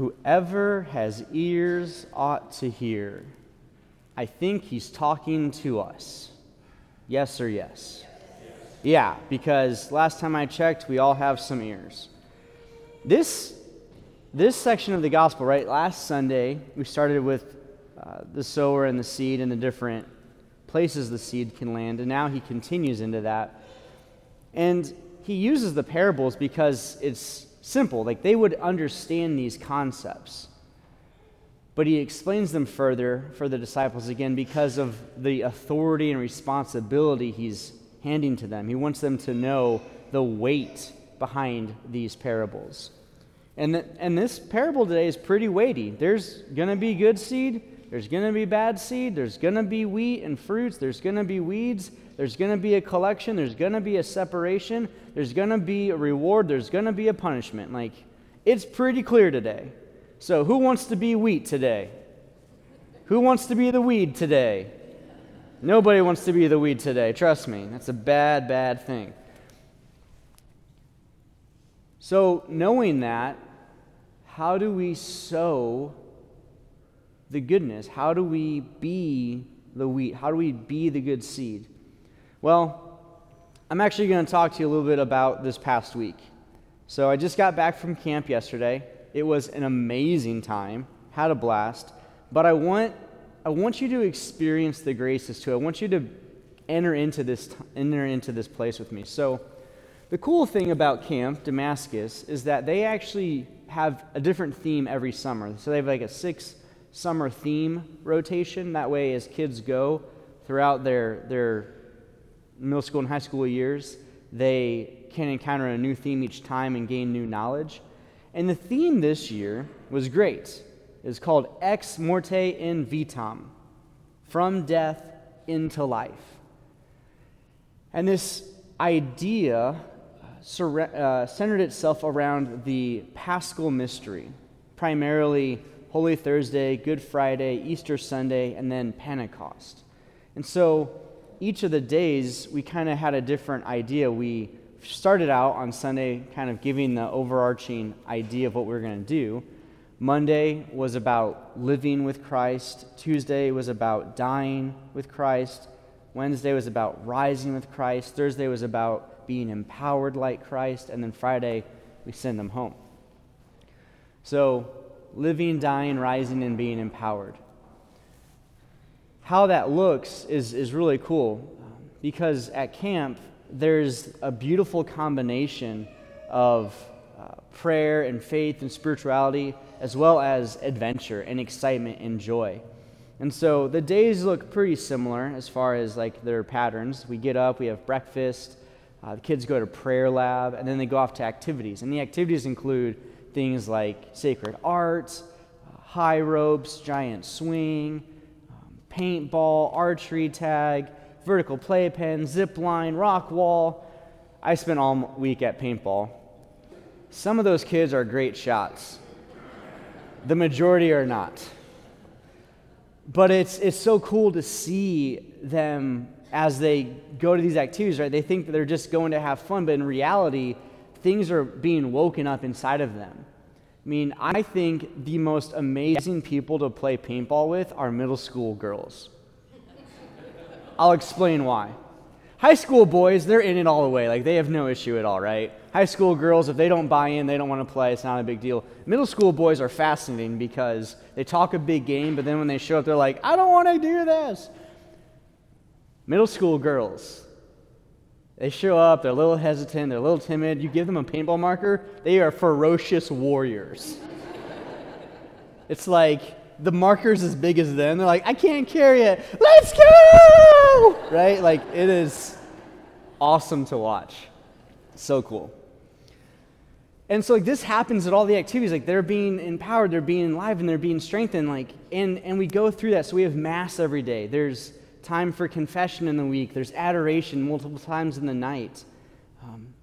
Whoever has ears ought to hear. I think he's talking to us. Yes or yes? Yeah, because last time I checked, we all have some ears. This, this section of the gospel, right, last Sunday, we started with uh, the sower and the seed and the different places the seed can land, and now he continues into that. And he uses the parables because it's simple. Like they would understand these concepts. But he explains them further for the disciples again because of the authority and responsibility he's handing to them. He wants them to know the weight behind these parables. And, th- and this parable today is pretty weighty. There's going to be good seed, there's going to be bad seed, there's going to be wheat and fruits, there's going to be weeds, there's going to be a collection, there's going to be a separation, there's going to be a reward, there's going to be a punishment. Like, it's pretty clear today. So, who wants to be wheat today? Who wants to be the weed today? Nobody wants to be the weed today. Trust me. That's a bad, bad thing. So, knowing that, how do we sow the goodness? How do we be the wheat? How do we be the good seed? Well, I'm actually going to talk to you a little bit about this past week. So, I just got back from camp yesterday. It was an amazing time, had a blast, but I want I want you to experience the graces too. I want you to enter into this enter into this place with me. So, the cool thing about Camp Damascus is that they actually have a different theme every summer. So they have like a six summer theme rotation. That way, as kids go throughout their their middle school and high school years, they can encounter a new theme each time and gain new knowledge. And the theme this year was great is called Ex Morte in Vitam, from death into life. And this idea uh, centered itself around the paschal mystery, primarily Holy Thursday, Good Friday, Easter Sunday, and then Pentecost. And so each of the days, we kind of had a different idea. We started out on Sunday kind of giving the overarching idea of what we were going to do. Monday was about living with Christ. Tuesday was about dying with Christ. Wednesday was about rising with Christ. Thursday was about being empowered like Christ. And then Friday, we send them home. So, living, dying, rising, and being empowered. How that looks is, is really cool because at camp, there's a beautiful combination of uh, prayer and faith and spirituality as well as adventure and excitement and joy. And so the days look pretty similar as far as like their patterns. We get up, we have breakfast, uh, the kids go to prayer lab, and then they go off to activities. And the activities include things like sacred art, uh, high ropes, giant swing, paintball, archery tag, vertical playpen, zip line, rock wall. I spent all week at paintball. Some of those kids are great shots. The majority are not. But it's, it's so cool to see them as they go to these activities, right? They think that they're just going to have fun, but in reality, things are being woken up inside of them. I mean, I think the most amazing people to play paintball with are middle school girls. I'll explain why. High school boys, they're in it all the way. Like, they have no issue at all, right? High school girls, if they don't buy in, they don't want to play, it's not a big deal. Middle school boys are fascinating because they talk a big game, but then when they show up, they're like, I don't want to do this. Middle school girls, they show up, they're a little hesitant, they're a little timid. You give them a paintball marker, they are ferocious warriors. it's like the marker's as big as them. They're like, I can't carry it. Let's go! Right? Like, it is awesome to watch. So cool. And so like this happens at all the activities. Like they're being empowered, they're being alive, and they're being strengthened. Like and and we go through that. So we have mass every day. There's time for confession in the week. There's adoration multiple times in the night. Um,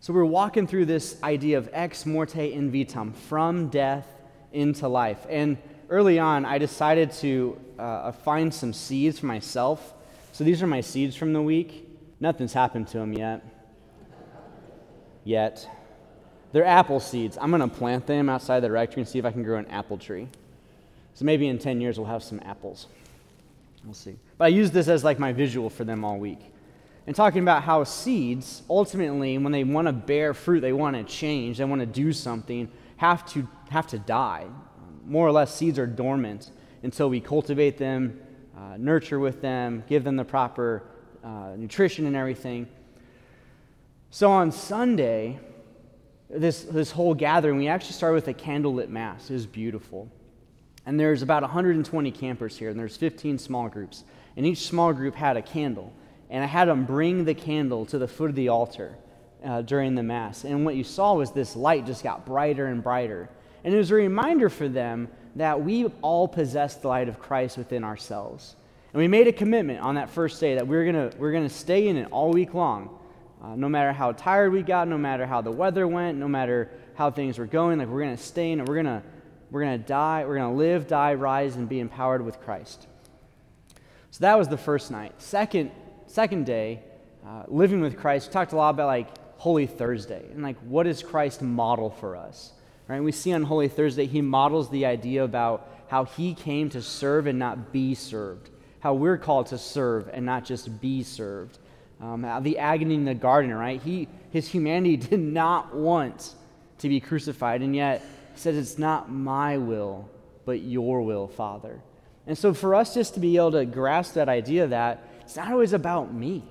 so we're walking through this idea of ex morte in vitam, from death into life. And early on, I decided to uh, find some seeds for myself. So these are my seeds from the week. Nothing's happened to them yet. Yet. they're apple seeds. I'm going to plant them outside the rectory and see if I can grow an apple tree. So maybe in 10 years we'll have some apples. We'll see. But I use this as like my visual for them all week. And talking about how seeds, ultimately, when they want to bear fruit, they want to change, they want to do something, have to, have to die. More or less, seeds are dormant until we cultivate them, uh, nurture with them, give them the proper uh, nutrition and everything. So on Sunday, this, this whole gathering, we actually started with a candlelit mass. It was beautiful. And there's about 120 campers here, and there's 15 small groups. And each small group had a candle. And I had them bring the candle to the foot of the altar uh, during the Mass. And what you saw was this light just got brighter and brighter. And it was a reminder for them that we all possess the light of Christ within ourselves. And we made a commitment on that first day that we we're going we're going to stay in it all week long. Uh, no matter how tired we got, no matter how the weather went, no matter how things were going, like we're going to stay in it. We're going to we're going to die, we're going to live, die, rise, and be empowered with Christ. So that was the first night. Second, second day, uh, living with Christ, we talked a lot about like Holy Thursday and like what does Christ model for us? Right? We see on Holy Thursday, he models the idea about how he came to serve and not be served, how we're called to serve and not just be served. Um, the agony in the garden, right? He, his humanity did not want to be crucified, and yet says, It's not my will, but your will, Father. And so for us just to be able to grasp that idea that it's not always about me.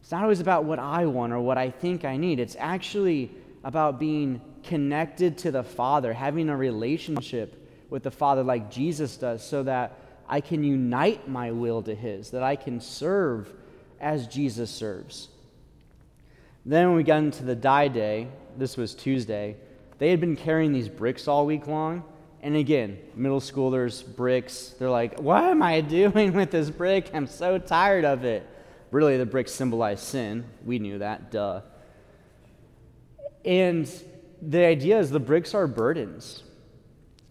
It's not always about what I want or what I think I need. It's actually about being connected to the Father, having a relationship with the Father like Jesus does, so that I can unite my will to His, that I can serve as Jesus serves. Then, we got into the die day, this was Tuesday, they had been carrying these bricks all week long. And again, middle schoolers, bricks, they're like, What am I doing with this brick? I'm so tired of it. Really, the bricks symbolize sin. We knew that, duh. And the idea is the bricks are burdens.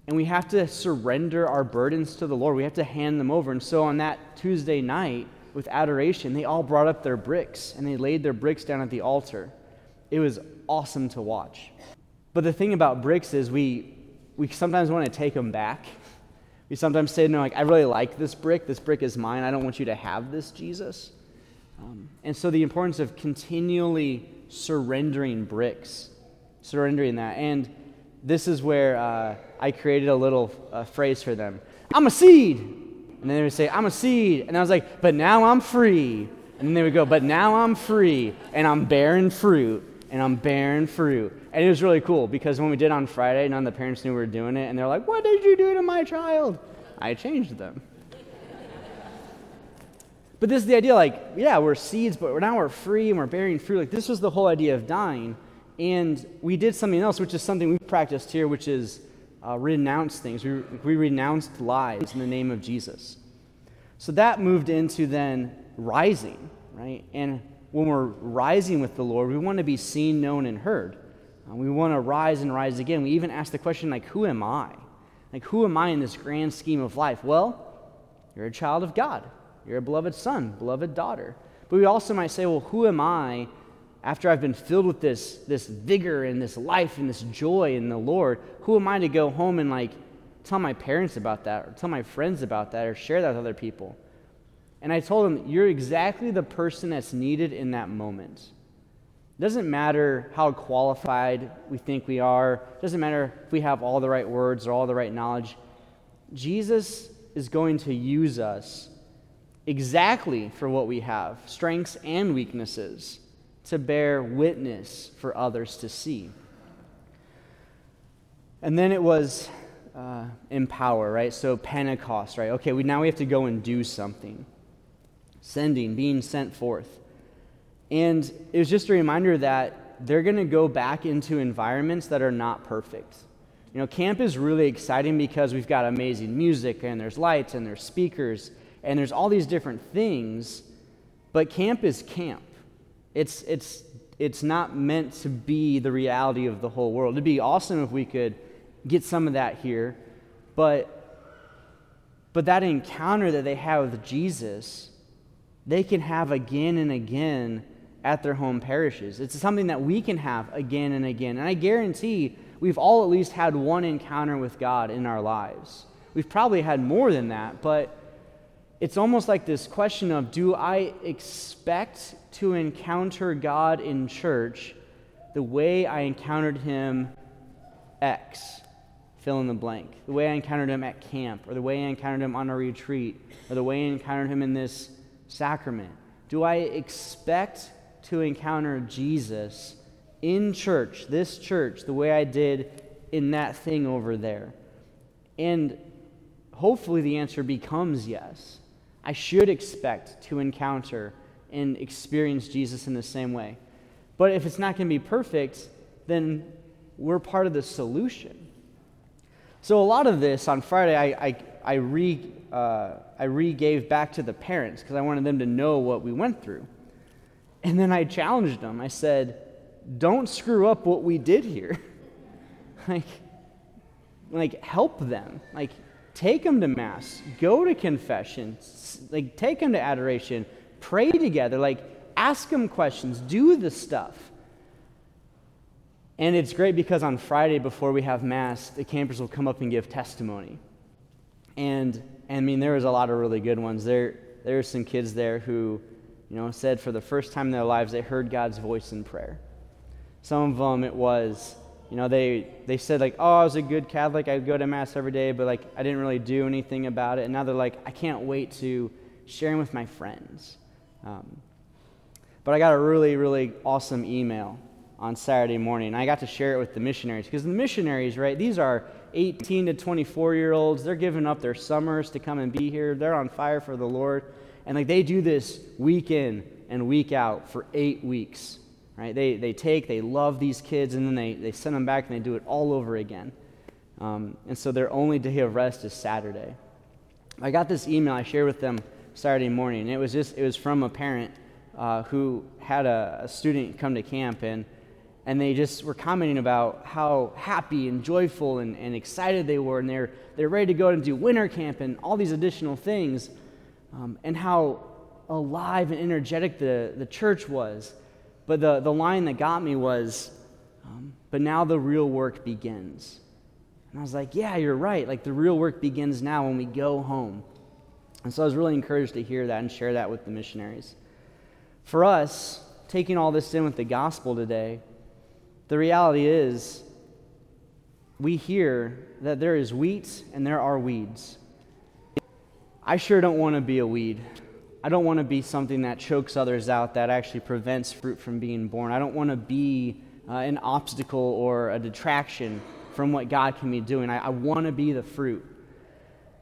And we have to surrender our burdens to the Lord. We have to hand them over. And so on that Tuesday night, with adoration, they all brought up their bricks and they laid their bricks down at the altar. It was awesome to watch. But the thing about bricks is we, we sometimes want to take them back. We sometimes say, no, like, I really like this brick. This brick is mine. I don't want you to have this, Jesus. Um, and so the importance of continually surrendering bricks, surrendering that. And this is where uh, I created a little uh, phrase for them I'm a seed. And then they would say, I'm a seed. And I was like, but now I'm free. And then they would go, but now I'm free and I'm bearing fruit and I'm bearing fruit. And it was really cool because when we did on Friday, none of the parents knew we were doing it. And they're like, What did you do to my child? I changed them. but this is the idea like, yeah, we're seeds, but now we're free and we're bearing fruit. Like, this was the whole idea of dying. And we did something else, which is something we've practiced here, which is uh, renounce things. We, we renounced lies in the name of Jesus. So that moved into then rising, right? And when we're rising with the Lord, we want to be seen, known, and heard. Uh, we want to rise and rise again. We even ask the question, like, who am I? Like, who am I in this grand scheme of life? Well, you're a child of God. You're a beloved son, beloved daughter. But we also might say, well, who am I after I've been filled with this, this vigor and this life and this joy in the Lord? Who am I to go home and, like, tell my parents about that or tell my friends about that or share that with other people? And I told him, You're exactly the person that's needed in that moment. It doesn't matter how qualified we think we are, it doesn't matter if we have all the right words or all the right knowledge. Jesus is going to use us exactly for what we have strengths and weaknesses to bear witness for others to see. And then it was uh, empower, right? So Pentecost, right? Okay, we, now we have to go and do something sending, being sent forth. And it was just a reminder that they're going to go back into environments that are not perfect. You know, camp is really exciting because we've got amazing music and there's lights and there's speakers and there's all these different things, but camp is camp. It's, it's, it's not meant to be the reality of the whole world. It'd be awesome if we could get some of that here, but, but that encounter that they have with Jesus they can have again and again at their home parishes. It's something that we can have again and again. And I guarantee we've all at least had one encounter with God in our lives. We've probably had more than that, but it's almost like this question of do I expect to encounter God in church the way I encountered him X, fill in the blank, the way I encountered him at camp, or the way I encountered him on a retreat, or the way I encountered him in this sacrament? Do I expect to encounter Jesus in church, this church, the way I did in that thing over there? And hopefully the answer becomes yes. I should expect to encounter and experience Jesus in the same way. But if it's not going to be perfect, then we're part of the solution. So a lot of this on Friday, I, I, I, re, uh, I re gave back to the parents because I wanted them to know what we went through. And then I challenged them. I said, don't screw up what we did here. like, like, help them. Like, take them to Mass, go to confession, like, take them to adoration, pray together, like, ask them questions, do the stuff. And it's great because on Friday before we have Mass, the campers will come up and give testimony. And, I mean, there was a lot of really good ones. There, there were some kids there who, you know, said for the first time in their lives they heard God's voice in prayer. Some of them it was, you know, they, they said like, oh, I was a good Catholic. I would go to Mass every day, but like I didn't really do anything about it. And now they're like, I can't wait to sharing with my friends. Um, but I got a really, really awesome email on Saturday morning. I got to share it with the missionaries because the missionaries, right, these are 18 to 24 year olds. They're giving up their summers to come and be here. They're on fire for the Lord. And like they do this week in and week out for eight weeks. Right? They, they take, they love these kids, and then they, they send them back and they do it all over again. Um, and so their only day of rest is Saturday. I got this email I shared with them Saturday morning. It was just it was from a parent uh, who had a, a, student come to camp and and they just were commenting about how happy and joyful and, and excited they were. And they're they're ready to go and do winter camp and all these additional things um, and how alive and energetic the, the church was. But the, the line that got me was um, but now the real work begins. And i was like yeah you're right. Like the real work begins now when we go home. And so I was really encouraged to hear that and share that with the missionaries. For us, taking all this in with the gospel today, the reality is we hear that there is wheat and there are weeds. I sure don't want to be a weed. I don't want to be something that chokes others out, that actually prevents fruit from being born. I don't want to be uh, an obstacle or a detraction from what God can be doing. I, I want to be the fruit.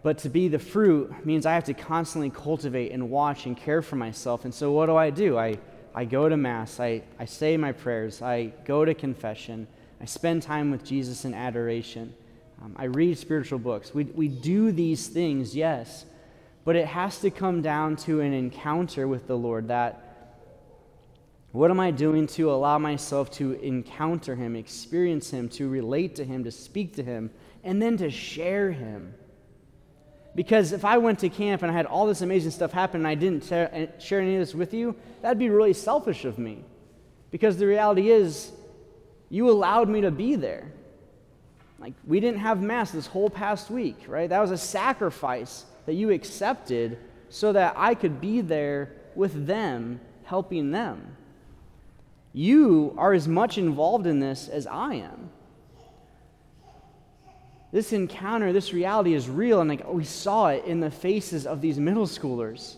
But to be the fruit means I have to constantly cultivate and watch and care for myself. And so, what do I do? I, I go to Mass, I, I say my prayers, I go to confession, I spend time with Jesus in adoration, um, I read spiritual books. We, we do these things, yes, but it has to come down to an encounter with the Lord that what am I doing to allow myself to encounter Him, experience Him, to relate to Him, to speak to Him, and then to share Him? Because if I went to camp and I had all this amazing stuff happen and I didn't eh, share any of this with you, that'd be really selfish of me. Because the reality is, you allowed me to be there. Like, we didn't have Mass this whole past week, right? That was a sacrifice that you accepted so that I could be there with them, helping them. You are as much involved in this as I am this encounter, this reality is real, and like we saw it in the faces of these middle schoolers.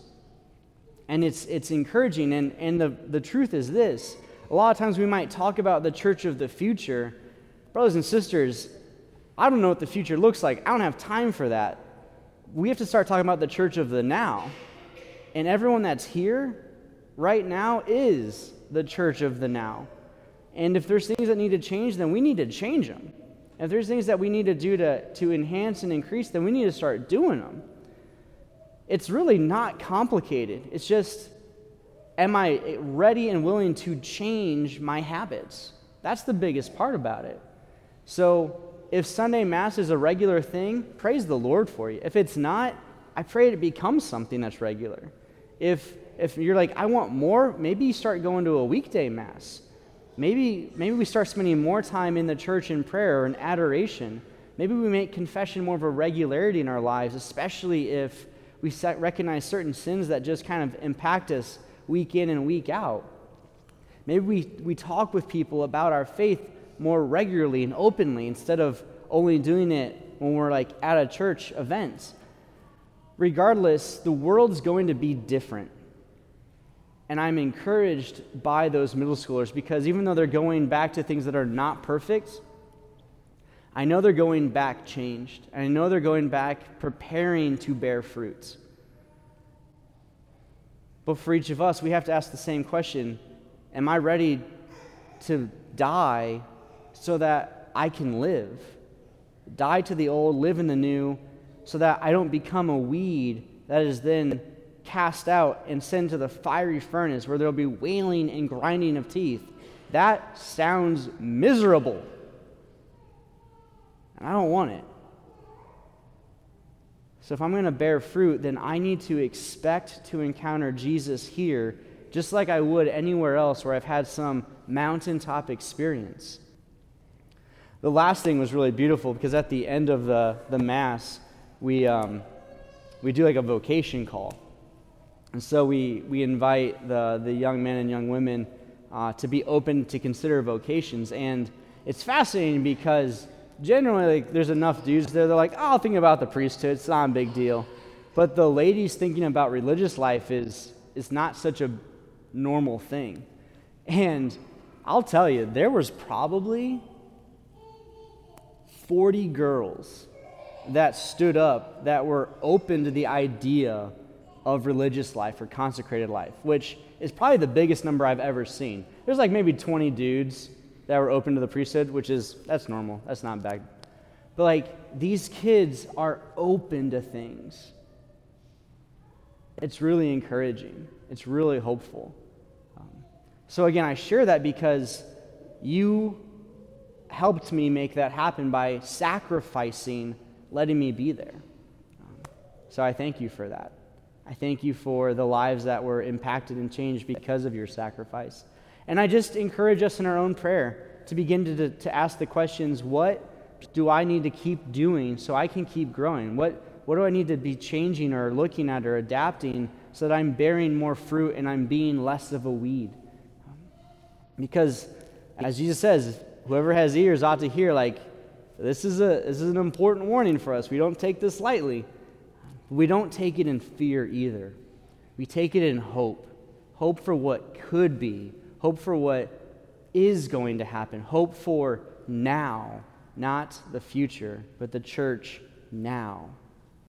And it's, it's encouraging. And, and the, the truth is this a lot of times we might talk about the church of the future. Brothers and sisters, I don't know what the future looks like. I don't have time for that. We have to start talking about the church of the now. And everyone that's here right now is the church of the now. And if there's things that need to change, then we need to change them. If there's things that we need to do to, to enhance and increase, then we need to start doing them. It's really not complicated. It's just, am I ready and willing to change my habits? That's the biggest part about it. So, if Sunday Mass is a regular thing, praise the Lord for you. If it's not, I pray it becomes something that's regular. If if you're like, I want more, maybe you start going to a weekday mass. Maybe, maybe we start spending more time in the church in prayer and adoration. Maybe we make confession more of a regularity in our lives, especially if we set, recognize certain sins that just kind of impact us week in and week out. Maybe we, we talk with people about our faith more regularly and openly instead of only doing it when we're like at a church event. Regardless, the world's going to be different. And I'm encouraged by those middle schoolers because even though they're going back to things that are not perfect, I know they're going back changed. I know they're going back preparing to bear fruits. But for each of us, we have to ask the same question Am I ready to die so that I can live? Die to the old, live in the new, so that I don't become a weed that is then cast out and sent to the fiery furnace where there'll be wailing and grinding of teeth. That sounds miserable. And I don't want it. So if I'm going to bear fruit, then I need to expect to encounter Jesus here, just like I would anywhere else where I've had some mountaintop experience. The last thing was really beautiful because at the end of the, the Mass, we, um, we do like a vocation call. And so we, we invite the, the young men and young women uh, to be open to consider vocations. And it's fascinating because generally like, there's enough dudes there, they're like, oh, I'll think about the priesthood, it's not a big deal. But the ladies thinking about religious life is, is not such a normal thing. And I'll tell you, there was probably 40 girls that stood up that were open to the idea of religious life or consecrated life, which is probably the biggest number I've ever seen. There's like maybe 20 dudes that were open to the priesthood, which is, that's normal. That's not bad. But like, these kids are open to things. It's really encouraging, it's really hopeful. Um, so, again, I share that because you helped me make that happen by sacrificing letting me be there. Um, so I thank you for that. I thank you for the lives that were impacted and changed because of your sacrifice. And I just encourage us in our own prayer to begin to, to ask the questions what do I need to keep doing so I can keep growing? What, what do I need to be changing or looking at or adapting so that I'm bearing more fruit and I'm being less of a weed? Because, as Jesus says, whoever has ears ought to hear, like, this is, a, this is an important warning for us. We don't take this lightly. We don't take it in fear either. We take it in hope hope for what could be, hope for what is going to happen, hope for now, not the future, but the church now.